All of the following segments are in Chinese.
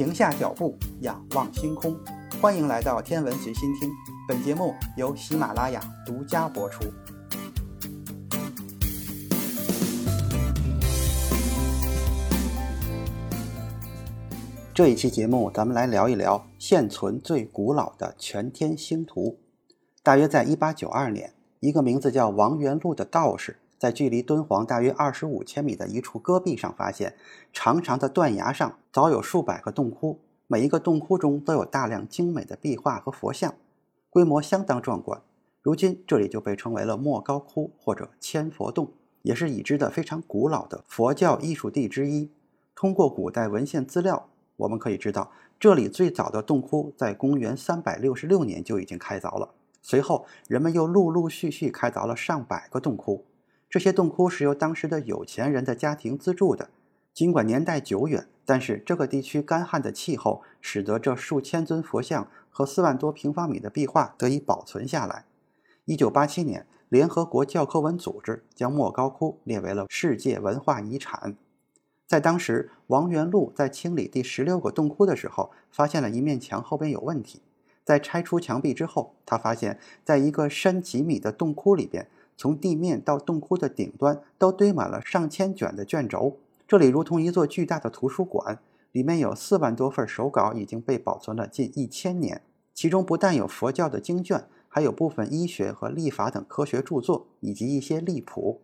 停下脚步，仰望星空。欢迎来到天文随心听，本节目由喜马拉雅独家播出。这一期节目，咱们来聊一聊现存最古老的全天星图。大约在一八九二年，一个名字叫王元禄的道士，在距离敦煌大约二十五千米的一处戈壁上发现，长长的断崖上早有数百个洞窟，每一个洞窟中都有大量精美的壁画和佛像，规模相当壮观。如今这里就被称为了莫高窟或者千佛洞，也是已知的非常古老的佛教艺术地之一。通过古代文献资料，我们可以知道，这里最早的洞窟在公元三百六十六年就已经开凿了。随后，人们又陆陆续续开凿了上百个洞窟。这些洞窟是由当时的有钱人的家庭资助的。尽管年代久远，但是这个地区干旱的气候使得这数千尊佛像和四万多平方米的壁画得以保存下来。一九八七年，联合国教科文组织将莫高窟列为了世界文化遗产。在当时，王元禄在清理第十六个洞窟的时候，发现了一面墙后边有问题。在拆除墙壁之后，他发现，在一个深几米的洞窟里边，从地面到洞窟的顶端都堆满了上千卷的卷轴。这里如同一座巨大的图书馆，里面有四万多份手稿，已经被保存了近一千年。其中不但有佛教的经卷，还有部分医学和历法等科学著作，以及一些历谱。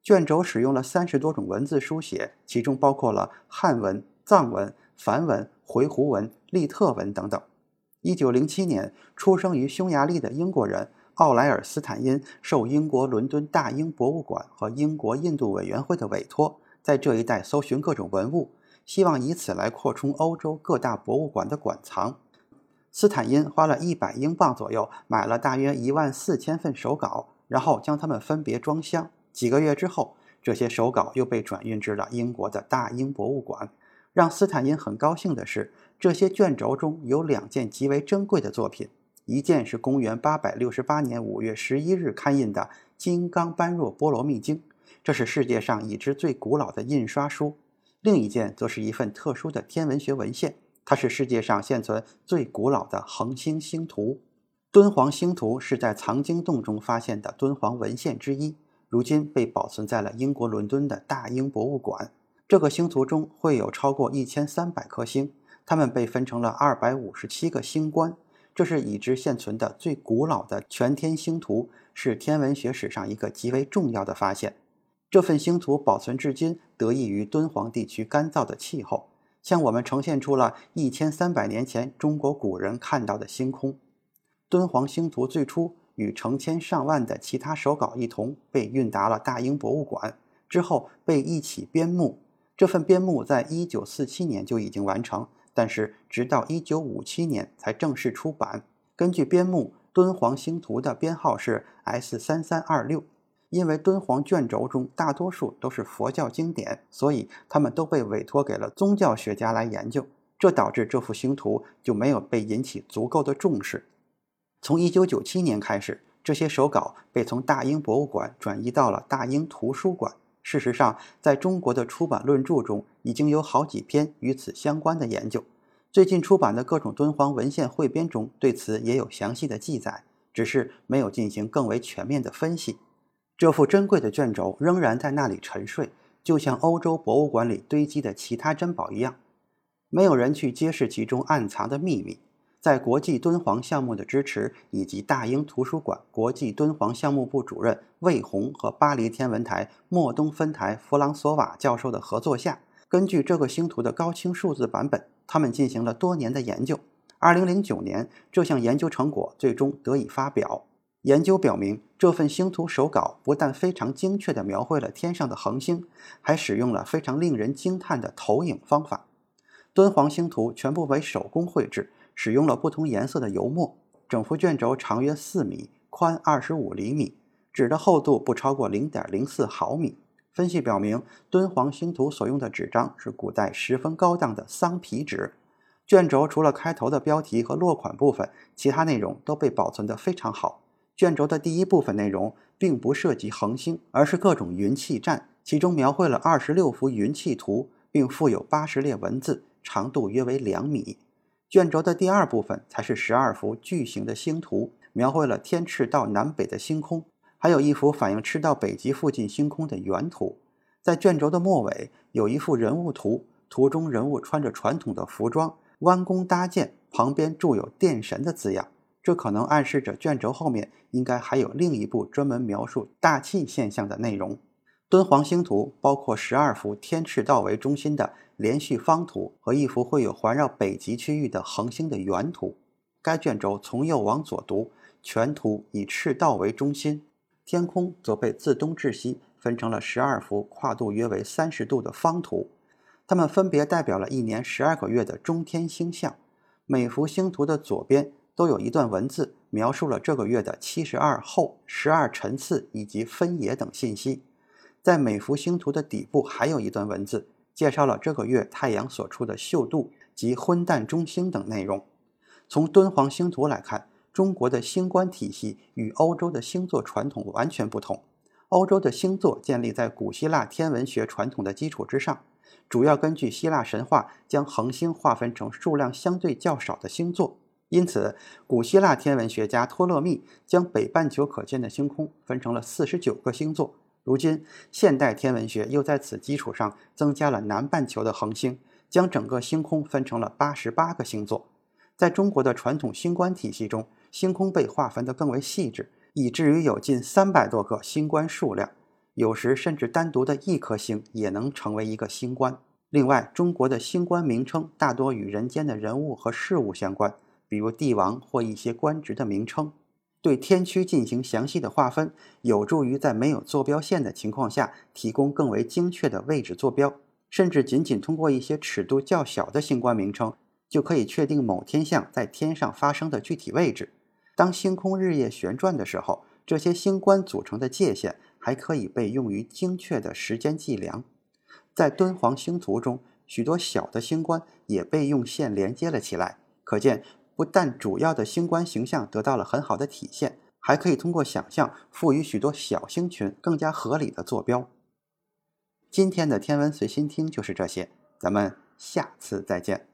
卷轴使用了三十多种文字书写，其中包括了汉文、藏文、梵文、回鹘文、利特文等等。一九零七年，出生于匈牙利的英国人奥莱尔斯坦因受英国伦敦大英博物馆和英国印度委员会的委托，在这一带搜寻各种文物，希望以此来扩充欧洲各大博物馆的馆藏。斯坦因花了一百英镑左右买了大约一万四千份手稿，然后将它们分别装箱。几个月之后，这些手稿又被转运至了英国的大英博物馆。让斯坦因很高兴的是。这些卷轴中有两件极为珍贵的作品，一件是公元868年5月11日刊印的《金刚般若波罗蜜经》，这是世界上已知最古老的印刷书；另一件则是一份特殊的天文学文献，它是世界上现存最古老的恒星星图。敦煌星图是在藏经洞中发现的敦煌文献之一，如今被保存在了英国伦敦的大英博物馆。这个星图中会有超过一千三百颗星。它们被分成了二百五十七个星官，这是已知现存的最古老的全天星图，是天文学史上一个极为重要的发现。这份星图保存至今，得益于敦煌地区干燥的气候，向我们呈现出了一千三百年前中国古人看到的星空。敦煌星图最初与成千上万的其他手稿一同被运达了大英博物馆，之后被一起编目。这份编目在一九四七年就已经完成。但是，直到一九五七年才正式出版。根据编目，敦煌星图的编号是 S 三三二六。因为敦煌卷轴中大多数都是佛教经典，所以他们都被委托给了宗教学家来研究，这导致这幅星图就没有被引起足够的重视。从一九九七年开始，这些手稿被从大英博物馆转移到了大英图书馆。事实上，在中国的出版论著中，已经有好几篇与此相关的研究。最近出版的各种敦煌文献汇编中，对此也有详细的记载，只是没有进行更为全面的分析。这幅珍贵的卷轴仍然在那里沉睡，就像欧洲博物馆里堆积的其他珍宝一样，没有人去揭示其中暗藏的秘密。在国际敦煌项目的支持，以及大英图书馆国际敦煌项目部主任魏红和巴黎天文台莫东分台弗朗索瓦教授的合作下，根据这个星图的高清数字版本，他们进行了多年的研究。二零零九年，这项研究成果最终得以发表。研究表明，这份星图手稿不但非常精确地描绘了天上的恒星，还使用了非常令人惊叹的投影方法。敦煌星图全部为手工绘制。使用了不同颜色的油墨，整幅卷轴长约四米，宽二十五厘米，纸的厚度不超过零点零四毫米。分析表明，敦煌星图所用的纸张是古代十分高档的桑皮纸。卷轴除了开头的标题和落款部分，其他内容都被保存得非常好。卷轴的第一部分内容并不涉及恒星，而是各种云气站，其中描绘了二十六幅云气图，并附有八十列文字。长度约为两米。卷轴的第二部分才是十二幅巨型的星图，描绘了天赤道南北的星空，还有一幅反映赤道北极附近星空的原图。在卷轴的末尾有一幅人物图，图中人物穿着传统的服装，弯弓搭箭，旁边注有“电神”的字样。这可能暗示着卷轴后面应该还有另一部专门描述大气现象的内容。敦煌星图包括十二幅天赤道为中心的连续方图和一幅绘有环绕北极区域的恒星的圆图。该卷轴从右往左读，全图以赤道为中心，天空则被自东至西分成了十二幅跨度约为三十度的方图，它们分别代表了一年十二个月的中天星象。每幅星图的左边都有一段文字，描述了这个月的七十二候、十二辰次以及分野等信息。在每幅星图的底部还有一段文字，介绍了这个月太阳所处的宿度及昏淡中星等内容。从敦煌星图来看，中国的星官体系与欧洲的星座传统完全不同。欧洲的星座建立在古希腊天文学传统的基础之上，主要根据希腊神话将恒星划分成数量相对较少的星座。因此，古希腊天文学家托勒密将北半球可见的星空分成了四十九个星座。如今，现代天文学又在此基础上增加了南半球的恒星，将整个星空分成了八十八个星座。在中国的传统星官体系中，星空被划分得更为细致，以至于有近三百多个星官数量，有时甚至单独的一颗星也能成为一个星官。另外，中国的星官名称大多与人间的人物和事物相关，比如帝王或一些官职的名称。对天区进行详细的划分，有助于在没有坐标线的情况下提供更为精确的位置坐标。甚至仅仅通过一些尺度较小的星官名称，就可以确定某天象在天上发生的具体位置。当星空日夜旋转的时候，这些星官组成的界限还可以被用于精确的时间计量。在敦煌星图中，许多小的星官也被用线连接了起来，可见。不但主要的星官形象得到了很好的体现，还可以通过想象赋予许多小星群更加合理的坐标。今天的天文随心听就是这些，咱们下次再见。